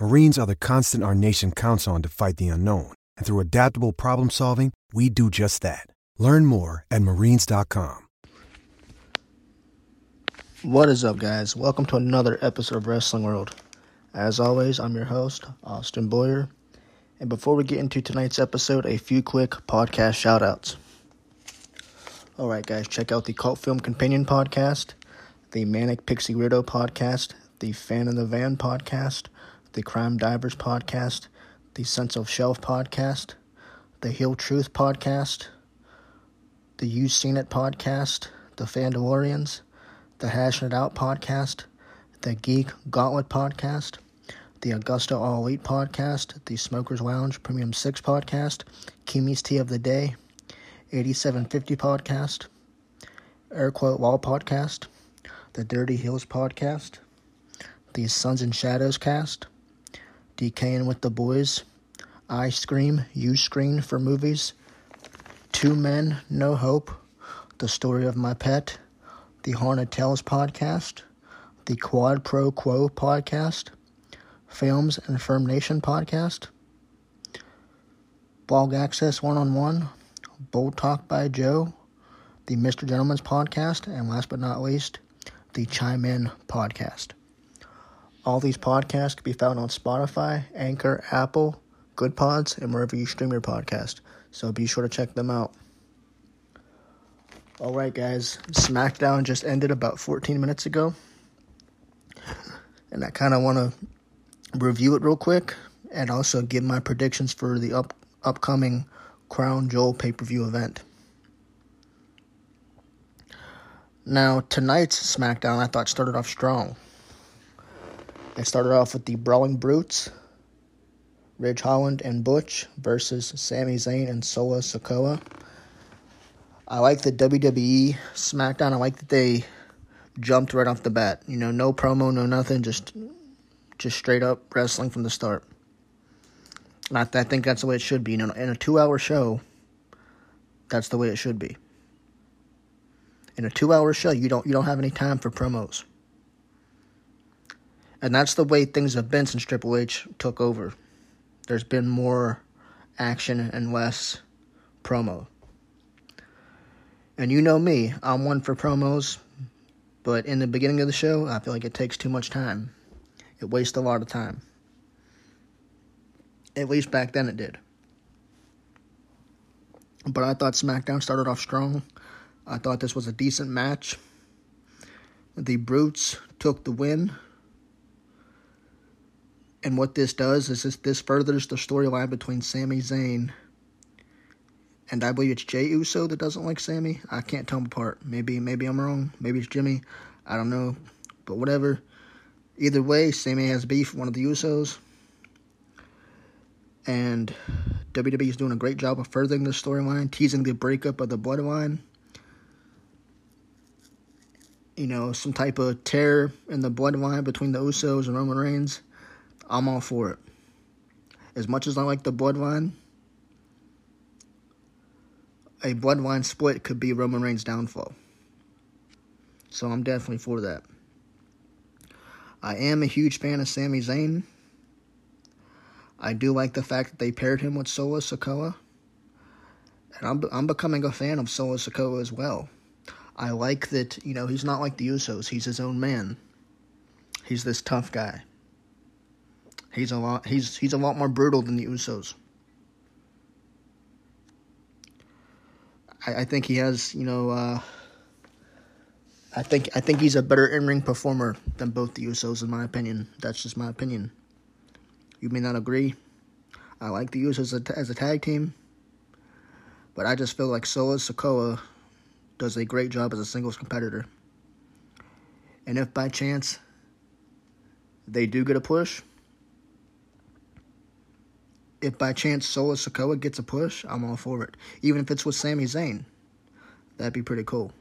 Marines are the constant our nation counts on to fight the unknown. And through adaptable problem solving, we do just that. Learn more at marines.com. What is up, guys? Welcome to another episode of Wrestling World. As always, I'm your host, Austin Boyer. And before we get into tonight's episode, a few quick podcast shoutouts. Alright, guys, check out the Cult Film Companion podcast, the Manic Pixie Weirdo podcast, the Fan in the Van podcast, the Crime Divers podcast, the Sense of Shelf podcast, the Heel Truth podcast, the You Seen It podcast, the Fandalorians, the Hashing It Out podcast, the Geek Gauntlet podcast, the Augusta All Elite podcast, the Smokers Lounge Premium 6 podcast, Kimi's Tea of the Day, 8750 podcast, Air Quote Wall podcast, the Dirty Hills podcast, the Suns and Shadows cast, DKing with the Boys, I Scream, You Scream for movies, Two Men, No Hope, The Story of My Pet, the Haunted Tales podcast, the Quad Pro Quo podcast, Films and Firm Nation podcast, Blog Access One on One, Bold Talk by Joe, the Mr. Gentleman's podcast, and last but not least, the Chime In podcast. All these podcasts can be found on Spotify, Anchor, Apple, Good Pods, and wherever you stream your podcast. So be sure to check them out. Alright, guys, SmackDown just ended about 14 minutes ago. And I kind of want to review it real quick and also give my predictions for the up, upcoming Crown Jewel pay per view event. Now, tonight's SmackDown I thought started off strong. It started off with the Brawling Brutes, Ridge Holland and Butch versus Sami Zayn and Solo Sikoa. I like the WWE SmackDown. I like that they jumped right off the bat. You know, no promo, no nothing, just just straight up wrestling from the start. That I think that's the way it should be. You know, in a two-hour show, that's the way it should be. In a two-hour show, you don't you don't have any time for promos. And that's the way things have been since Triple H took over. There's been more action and less promo. And you know me, I'm one for promos, but in the beginning of the show, I feel like it takes too much time. It wastes a lot of time. At least back then it did. But I thought SmackDown started off strong. I thought this was a decent match. The Brutes took the win. And what this does is this, this furthers the storyline between Sami Zayn and I believe it's Jey Uso that doesn't like Sami. I can't tell them apart. Maybe maybe I'm wrong. Maybe it's Jimmy. I don't know. But whatever. Either way, Sami has beef with one of the Usos. And WWE is doing a great job of furthering the storyline, teasing the breakup of the Bloodline. You know, some type of tear in the Bloodline between the Usos and Roman Reigns. I'm all for it. As much as I like the Bloodline, a Bloodline split could be Roman Reigns' downfall. So I'm definitely for that. I am a huge fan of Sami Zayn. I do like the fact that they paired him with Solo Sikoa. And I'm, I'm becoming a fan of Solo Sikoa as well. I like that, you know, he's not like the Usos. He's his own man. He's this tough guy. He's a lot he's he's a lot more brutal than the Usos. I, I think he has, you know, uh, I think I think he's a better in-ring performer than both the Usos, in my opinion. That's just my opinion. You may not agree. I like the Usos as a, as a tag team, but I just feel like Solo Sikoa does a great job as a singles competitor. And if by chance they do get a push, if by chance Solo Sikoa gets a push, I'm all for it. Even if it's with Sami Zayn, that'd be pretty cool.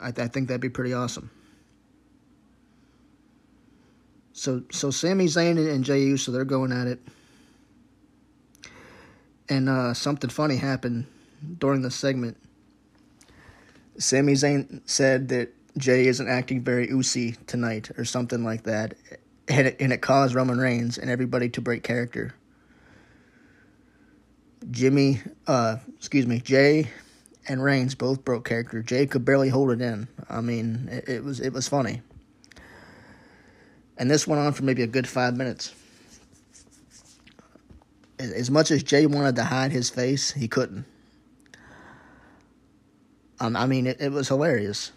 I, th- I think that'd be pretty awesome. So so Sami Zayn and Jey Uso they're going at it, and uh, something funny happened during the segment. Sami Zayn said that Jey isn't acting very oozy tonight or something like that, and it, and it caused Roman Reigns and everybody to break character. Jimmy, uh, excuse me, Jey and Reigns both broke character. Jey could barely hold it in. I mean, it, it was it was funny. And this went on for maybe a good five minutes. As much as Jey wanted to hide his face, he couldn't. Um, I mean, it, it was hilarious.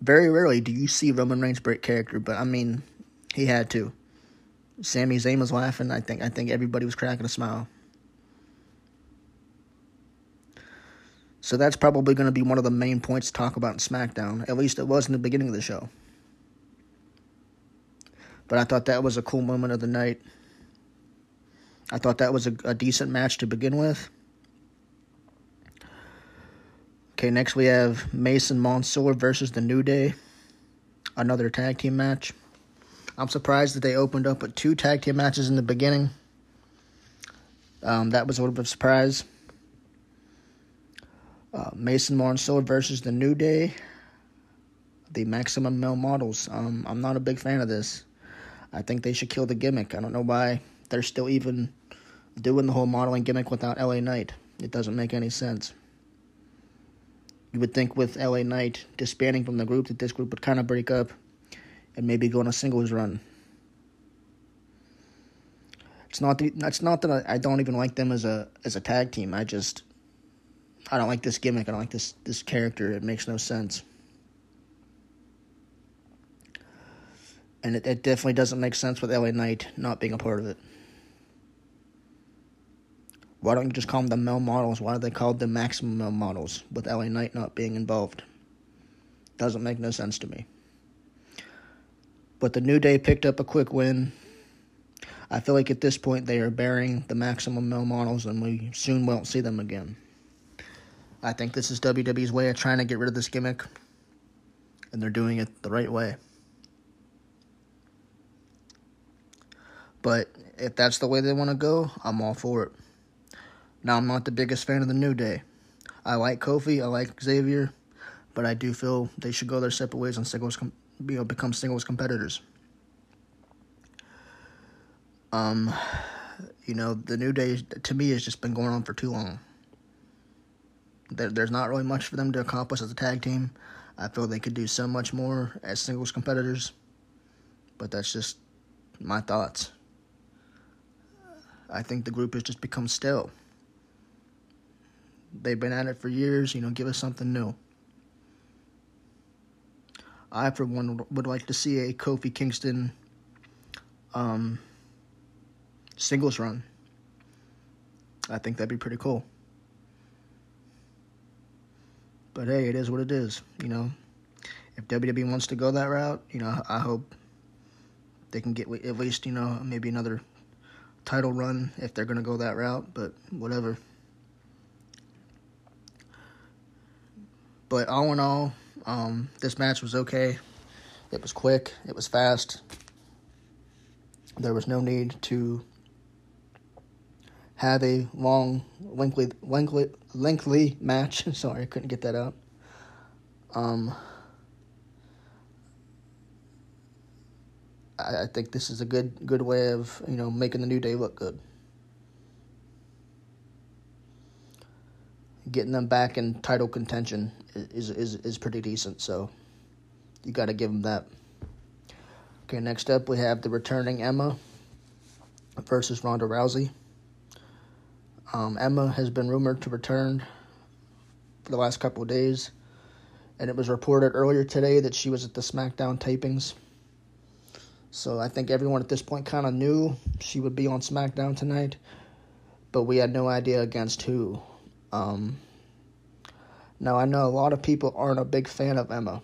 Very rarely do you see Roman Reigns break character, but I mean, he had to. Sami Zayn was laughing. I think I think everybody was cracking a smile. So that's probably going to be one of the main points to talk about in SmackDown. At least it was in the beginning of the show. But I thought that was a cool moment of the night. I thought that was a, a decent match to begin with. Okay, next we have Mace and Mansoor versus the New Day. Another tag team match. I'm surprised that they opened up with two tag team matches in the beginning. Um, that was a little bit of a surprise. Uh, Mace and Mansoor versus the New Day, the Maximum Male Models. Um, I'm not a big fan of this. I think they should kill the gimmick. I don't know why they're still even doing the whole modeling gimmick without LA Knight. It doesn't make any sense. You would think with LA Knight disbanding from the group that this group would kind of break up and maybe go on a singles run. It's not the, it's not that I, don't even like them as a as a tag team. I just I don't like this gimmick. I don't like this this character. It makes no sense. And it, it definitely doesn't make sense with LA Knight not being a part of it. Why don't you just call them the male models? Why are they called the maximum male models with LA Knight not being involved? Doesn't make no sense to me. But the New Day picked up a quick win. I feel like at this point they are burying the maximum male models and we soon won't see them again. I think this is WWE's way of trying to get rid of this gimmick, and they're doing it the right way. But if that's the way they want to go, I'm all for it. Now, I'm not the biggest fan of the New Day. I like Kofi, I like Xavier, but I do feel they should go their separate ways on singles, com- you know, become singles competitors. Um, you know, the New Day to me has just been going on for too long. There, there's not really much for them to accomplish as a tag team. I feel they could do so much more as singles competitors, but that's just my thoughts. I think the group has just become stale. They've been at it for years, you know, give us something new. I, for one, would like to see a Kofi Kingston um, singles run. I think that'd be pretty cool. But hey, it is what it is. You know, if WWE wants to go that route, you know, I hope they can get at least you know maybe another title run if they're gonna go that route. But whatever. But all in all, um, this match was okay. It was quick. It was fast. There was no need to have a long, lengthy, lengthy, lengthy match. Sorry, I couldn't get that out. Um, I, I think this is a good good way of you know making the new day look good. Getting them back in title contention is is is pretty decent. So you got to give them that. Okay, next up we have the returning Emma versus Ronda Rousey. Um, Emma has been rumored to return for the last couple of days, and it was reported earlier today that she was at the SmackDown tapings. So I think everyone at this point kind of knew she would be on SmackDown tonight, but we had no idea against who. Um, now I know a lot of people aren't a big fan of Emma,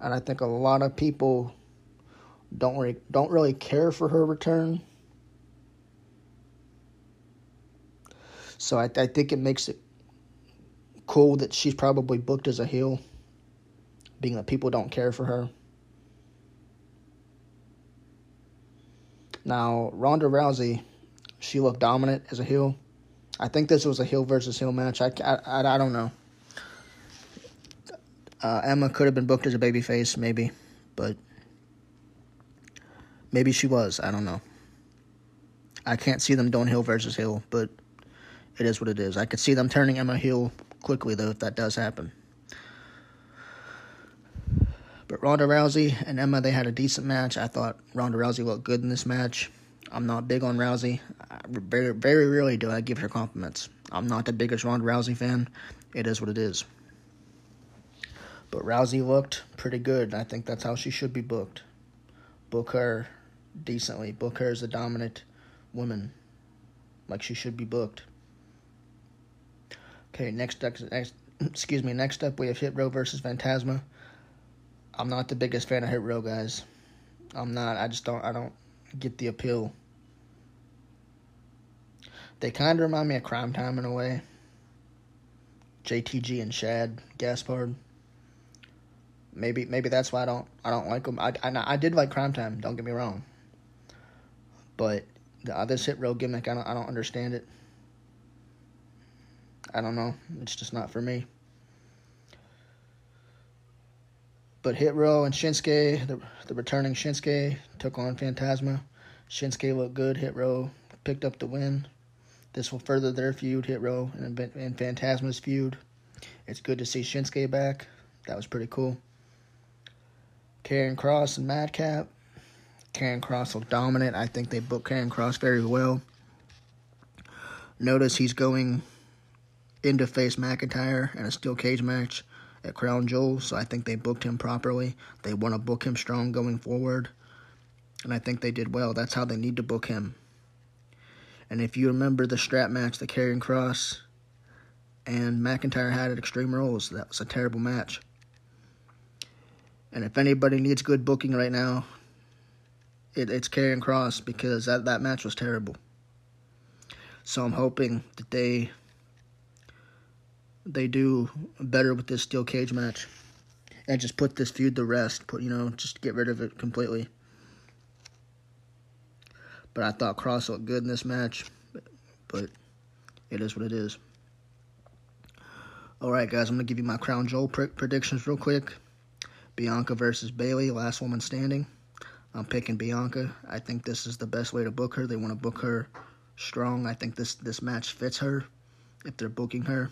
and I think a lot of people don't really, don't really care for her return. So I, I think it makes it cool that she's probably booked as a heel, being that people don't care for her. Now, Ronda Rousey, she looked dominant as a heel. I think this was a heel versus heel match. I, I, I, don't know. Uh, Emma could have been booked as a babyface, maybe, but maybe she was. I don't know. I can't see them doing heel versus heel, but it is what it is. I could see them turning Emma heel quickly, though, if that does happen. But Ronda Rousey and Emma, they had a decent match. I thought Ronda Rousey looked good in this match. I'm not big on Rousey. very, very rarely do I give her compliments. I'm not the biggest Ronda Rousey fan. It is what it is. But Rousey looked pretty good. I think that's how she should be booked. Book her decently. Book her as a dominant woman, like she should be booked. Okay, next, next excuse me. Next up, we have Hit Row versus Fantasma. I'm not the biggest fan of Hit Row guys. I'm not. I just don't. I don't get the appeal. They kind of remind me of Cryme Tyme in a way. JTG and Shad Gaspard. Maybe maybe that's why I don't I don't like them. I, I, I did like Cryme Tyme. Don't get me wrong. But the other Hit Row gimmick, I don't I don't understand it. I don't know. It's just not for me. But Hit Row and Shinsuke, the, the returning Shinsuke, took on Fantasma. Shinsuke looked good. Hit Row picked up the win. This will further their feud, Hit Row and, and Fantasma's feud. It's good to see Shinsuke back. That was pretty cool. Karrion Kross and Madcap. Karrion Kross looked dominant. I think they booked Karrion Kross very well. Notice he's going into face McIntyre in a steel cage match at Crown Jewel, so I think they booked him properly. They want to book him strong going forward, and I think they did well. That's how they need to book him. And if you remember the strap match that Karrion Kross and McIntyre had at Extreme Rules, that was a terrible match. And if anybody needs good booking right now, it, it's Karrion Kross because that, that match was terrible. So I'm hoping that they they do better with this steel cage match and just put this feud to rest. Put you know, just get rid of it completely. But I thought Kross looked good in this match, but, it is what it is. All right, guys, I'm gonna give you my Crown Jewel pr- predictions real quick. Bianca versus Bayley, last woman standing. I'm picking Bianca. I think this is the best way to book her. They want to book her strong. I think this this match fits her if they're booking her.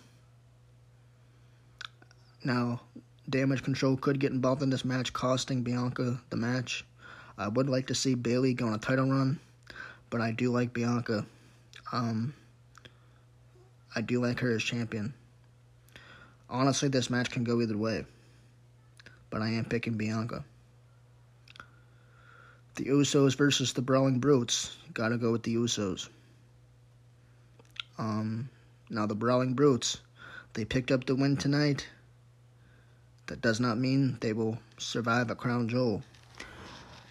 Now, damage control could get involved in this match, costing Bianca the match. I would like to see Bayley go on a title run, but I do like Bianca. Um, I do like her as champion. Honestly, this match can go either way, but I am picking Bianca. The Usos versus the Brawling Brutes. Gotta go with the Usos. Um, now the Brawling Brutes, they picked up the win tonight. That does not mean they will survive a Crown Jewel.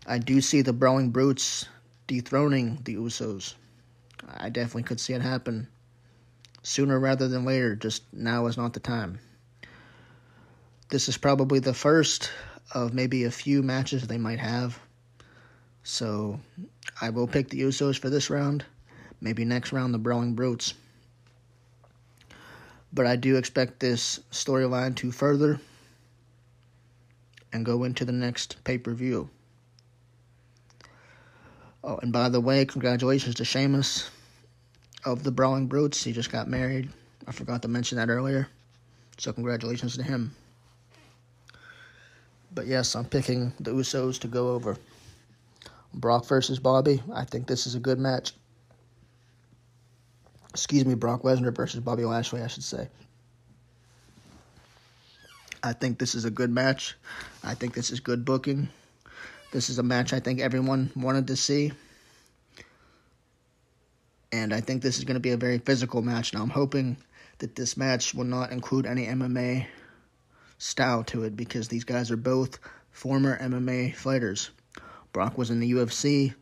I do see the Brawling Brutes dethroning the Usos. I definitely could see it happen sooner rather than later. Just now is not the time. This is probably the first of maybe a few matches they might have. So I will pick the Usos for this round. Maybe next round, the Brawling Brutes. But I do expect this storyline to further and go into the next pay per view. Oh, and by the way, congratulations to Sheamus of the Brawling Brutes. He just got married. I forgot to mention that earlier. So, congratulations to him. But yes, I'm picking the Usos to go over. Brock versus Bobby. I think this is a good match. Excuse me, Brock Lesnar versus Bobby Lashley, I should say. I think this is a good match. I think this is good booking. This is a match I think everyone wanted to see. And I think this is going to be a very physical match. Now, I'm hoping that this match will not include any MMA style to it because these guys are both former MMA fighters. Brock was in the UFC,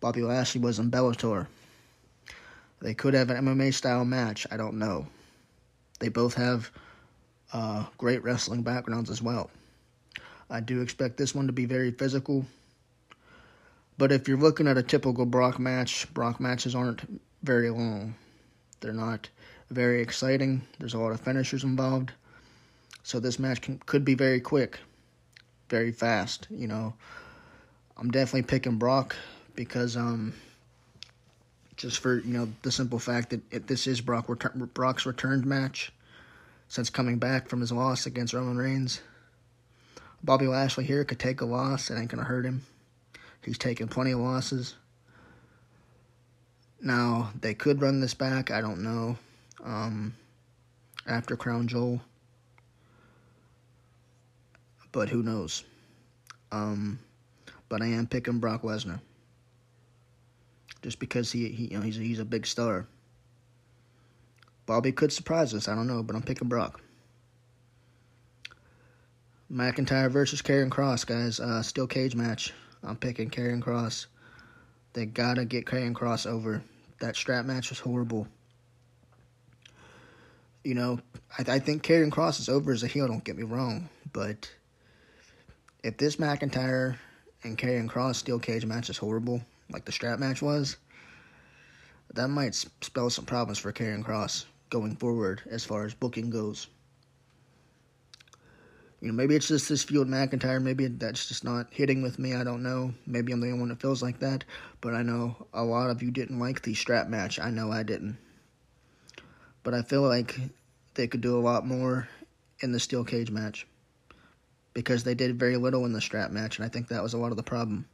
Bobby Lashley was in Bellator. They could have an MMA style match. I don't know. They both have uh, great wrestling backgrounds as well. I do expect this one to be very physical. But if you're looking at a typical Brock match, Brock matches aren't very long. They're not very exciting. There's a lot of finishers involved. So this match can, could be very quick, very fast. You know, I'm definitely picking Brock because um, just for you know the simple fact that it, this is Brock return, Brock's returned match since coming back from his loss against Roman Reigns. Bobby Lashley here could take a loss; it ain't gonna hurt him. He's taken plenty of losses. Now they could run this back. I don't know. Um, after Crown Jewel, but who knows? Um, but I am picking Brock Lesnar just because he, he you know he's he's a big star. Bobby could surprise us. I don't know, but I'm picking Brock. McIntyre versus Karrion Kross, guys. Uh, steel cage match. I'm picking Karrion Kross. They gotta get Karrion Kross over. That strap match was horrible. You know, I, I think Karrion Kross is over as a heel. Don't get me wrong, but if this McIntyre and Karrion Kross steel cage match is horrible, like the strap match was, that might spell some problems for Karrion Kross going forward as far as booking goes. You know, maybe it's just this feud McIntyre. Maybe that's just not hitting with me. I don't know. Maybe I'm the only one that feels like that. But I know a lot of you didn't like the strap match. I know I didn't. But I feel like they could do a lot more in the steel cage match because they did very little in the strap match, and I think that was a lot of the problem.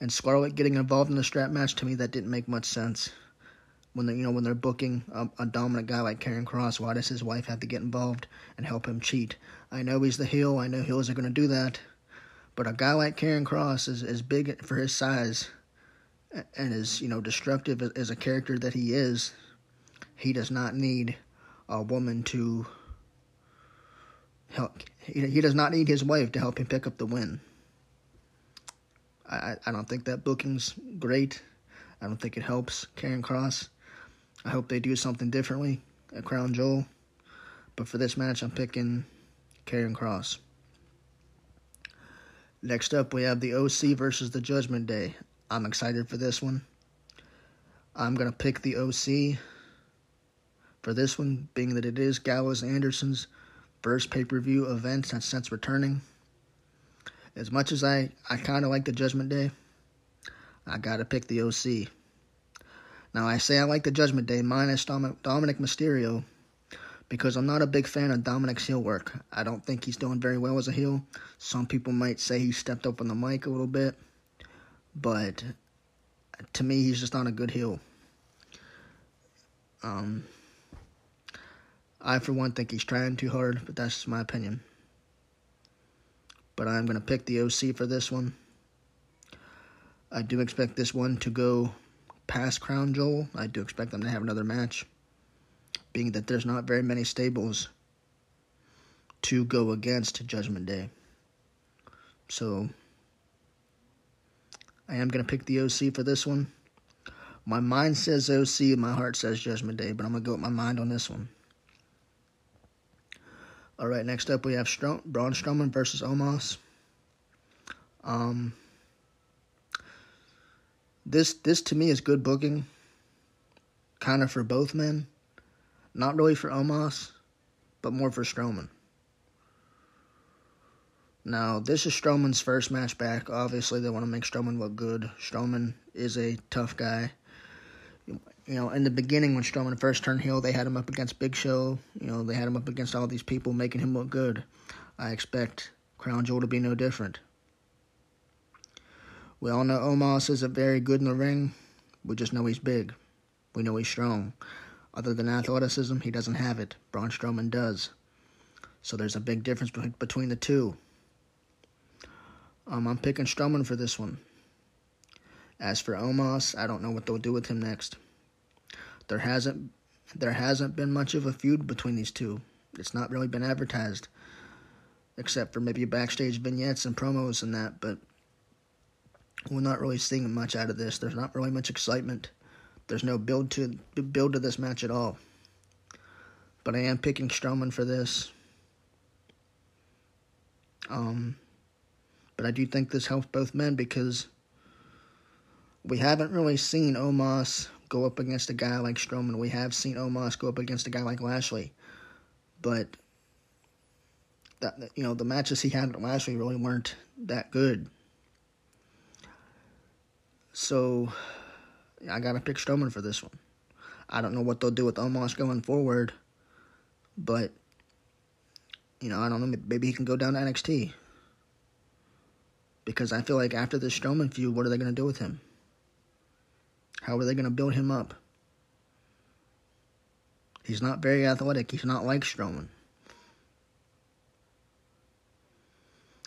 And Scarlett getting involved in the strap match to me that didn't make much sense. When they you know when they're booking a, a dominant guy like Karrion Kross, why does his wife have to get involved and help him cheat? I know he's the heel. I know heels are going to do that, but a guy like Karrion Kross is is big for his size, and is you know destructive as a character that he is. He does not need a woman to help. He, he does not need his wife to help him pick up the win. I, I don't think that booking's great. I don't think it helps Karrion Kross. I hope they do something differently at Crown Jewel. But for this match, I'm picking Karrion Kross. Next up, we have the OC versus the Judgment Day. I'm excited for this one. I'm going to pick the OC for this one, being that it is Gallows Anderson's first pay per view event since, since returning. As much as I, I kind of like the Judgment Day, I got to pick the OC. Now, I say I like the Judgment Day minus Dom- Dominic Mysterio because I'm not a big fan of Dominic's heel work. I don't think he's doing very well as a heel. Some people might say he stepped up on the mic a little bit, but to me, he's just not a good heel. Um, I, for one, think he's trying too hard, but that's just my opinion. But I'm going to pick the OC for this one. I do expect this one to go past Crown Jewel. I do expect them to have another match, being that there's not very many stables to go against Judgment Day. So I am going to pick the OC for this one. My mind says OC, my heart says Judgment Day, but I'm going to go with my mind on this one. All right, next up we have Strom- Braun Strowman versus Omos. Um, This this to me is good booking. Kind of for both men. Not really for Omos, but more for Strowman. Now, this is Strowman's first match back. Obviously, they want to make Strowman look good. Strowman is a tough guy. You know, in the beginning, when Strowman first turned heel, they had him up against Big Show. You know, they had him up against all these people, making him look good. I expect Crown Jewel to be no different. We all know Omos isn't very good in the ring. We just know he's big. We know he's strong. Other than athleticism, he doesn't have it. Braun Strowman does. So there's a big difference between the two. Um, I'm picking Strowman for this one. As for Omos, I don't know what they'll do with him next. There hasn't there hasn't been much of a feud between these two. It's not really been advertised, except for maybe backstage vignettes and promos and that. But we're not really seeing much out of this. There's not really much excitement. There's no build to build to this match at all. But I am picking Strowman for this. Um, but I do think this helps both men because we haven't really seen Omos go up against a guy like Strowman. We have seen Omos go up against a guy like Lashley. But that you know, the matches he had with Lashley really weren't that good. So I gotta pick Strowman for this one. I don't know what they'll do with Omos going forward, but you know, I don't know. Maybe he can go down to NXT because I feel like after the Strowman feud, what are they to do with him? How are they to build him up? He's not very athletic. He's not like Strowman.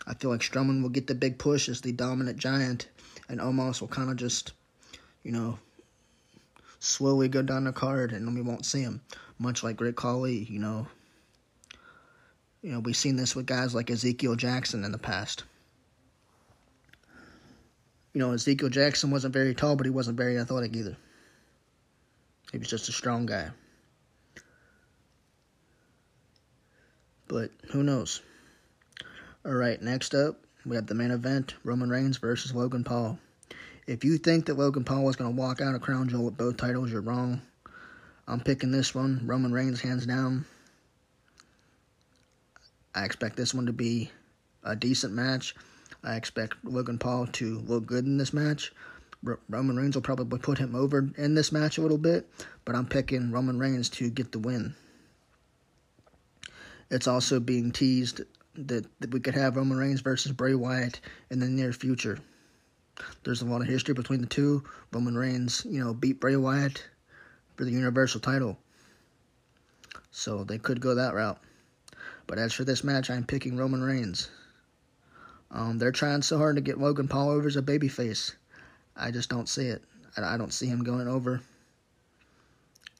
I feel like Strowman will get the big push as the dominant giant, and Omos will kind of just, you know, slowly go down the card, and we won't see him. Much like Great Khali, you know. You know, we've seen this with guys like Ezekiel Jackson in the past you know, Ezekiel Jackson wasn't very tall, but he wasn't very athletic either. He was just a strong guy. But who knows? All right, next up, we have the main event Roman Reigns versus Logan Paul. If you think that Logan Paul was going to walk out of Crown Jewel with both titles, you're wrong. I'm picking this one, Roman Reigns, hands down. I expect this one to be a decent match. I expect Logan Paul to look good in this match. R- Roman Reigns will probably put him over in this match a little bit, but I'm picking Roman Reigns to get the win. It's also being teased that, that we could have Roman Reigns versus Bray Wyatt in the near future. There's a lot of history between the two. Roman Reigns, you know, beat Bray Wyatt for the Universal title. So they could go that route. But as for this match, I'm picking Roman Reigns. Um, they're trying so hard to get Logan Paul over as a babyface. I just don't see it. I, I don't see him going over.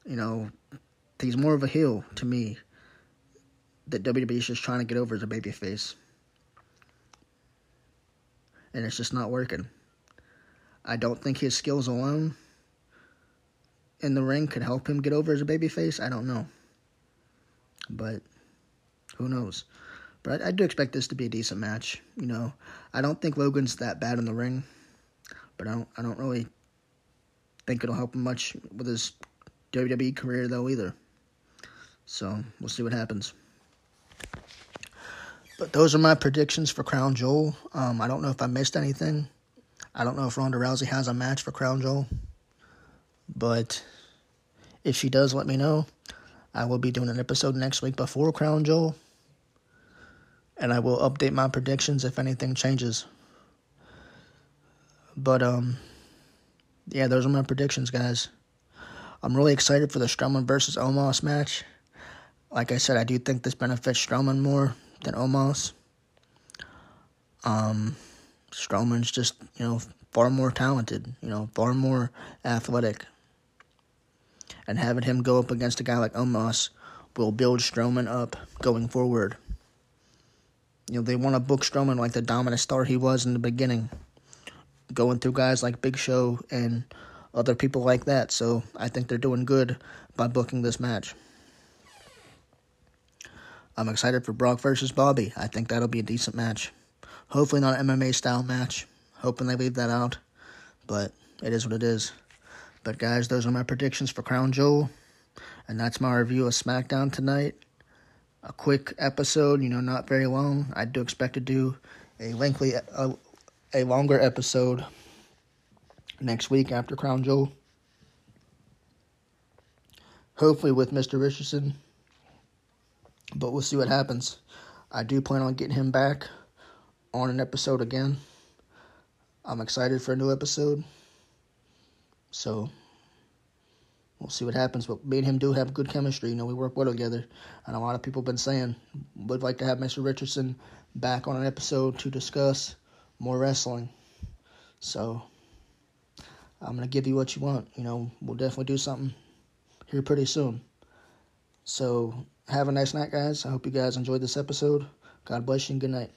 You know, he's more of a heel to me. That WWE is just trying to get over as a babyface. And it's just not working. I don't think his skills alone in the ring could help him get over as a babyface. I don't know. But who knows? But I, I, do expect this to be a decent match. You know, I don't think Logan's that bad in the ring, but I don't I don't really think it'll help him much with his WWE career though either. So we'll see what happens. But those are my predictions for Crown Jewel. Um, I don't know if I missed anything. I don't know if Ronda Rousey has a match for Crown Jewel. But if she does, let me know. I will be doing an episode next week before Crown Jewel and I will update my predictions if anything changes. But um yeah, those are my predictions, guys. I'm really excited for the Strowman versus Omos match. Like I said, I do think this benefits Strowman more than Omos. Um Strowman's just, you know, far more talented, you know, far more athletic. And having him go up against a guy like Omos will build Strowman up going forward. You know, they want to book Strowman like the dominant star he was in the beginning, going through guys like Big Show and other people like that. So I think they're doing good by booking this match. I'm excited for Brock versus Bobby. I think that'll be a decent match. Hopefully not an MMA style match. Hoping they leave that out. But it is what it is. But guys, those are my predictions for Crown Jewel, and that's my review of SmackDown tonight. A quick episode, you know, not very long. I do expect to do a lengthy, a, a longer episode next week after Crown Jewel. Hopefully with Mr. Richardson, but we'll see what happens. I do plan on getting him back on an episode again. I'm excited for a new episode. So we'll see what happens. But me and him do have good chemistry. You know, we work well together. And a lot of people have been saying would like to have Mr. Richardson back on an episode to discuss more wrestling. So I'm gonna give you what you want. You know, we'll definitely do something here pretty soon. So have a nice night, guys. I hope you guys enjoyed this episode. God bless you and good night.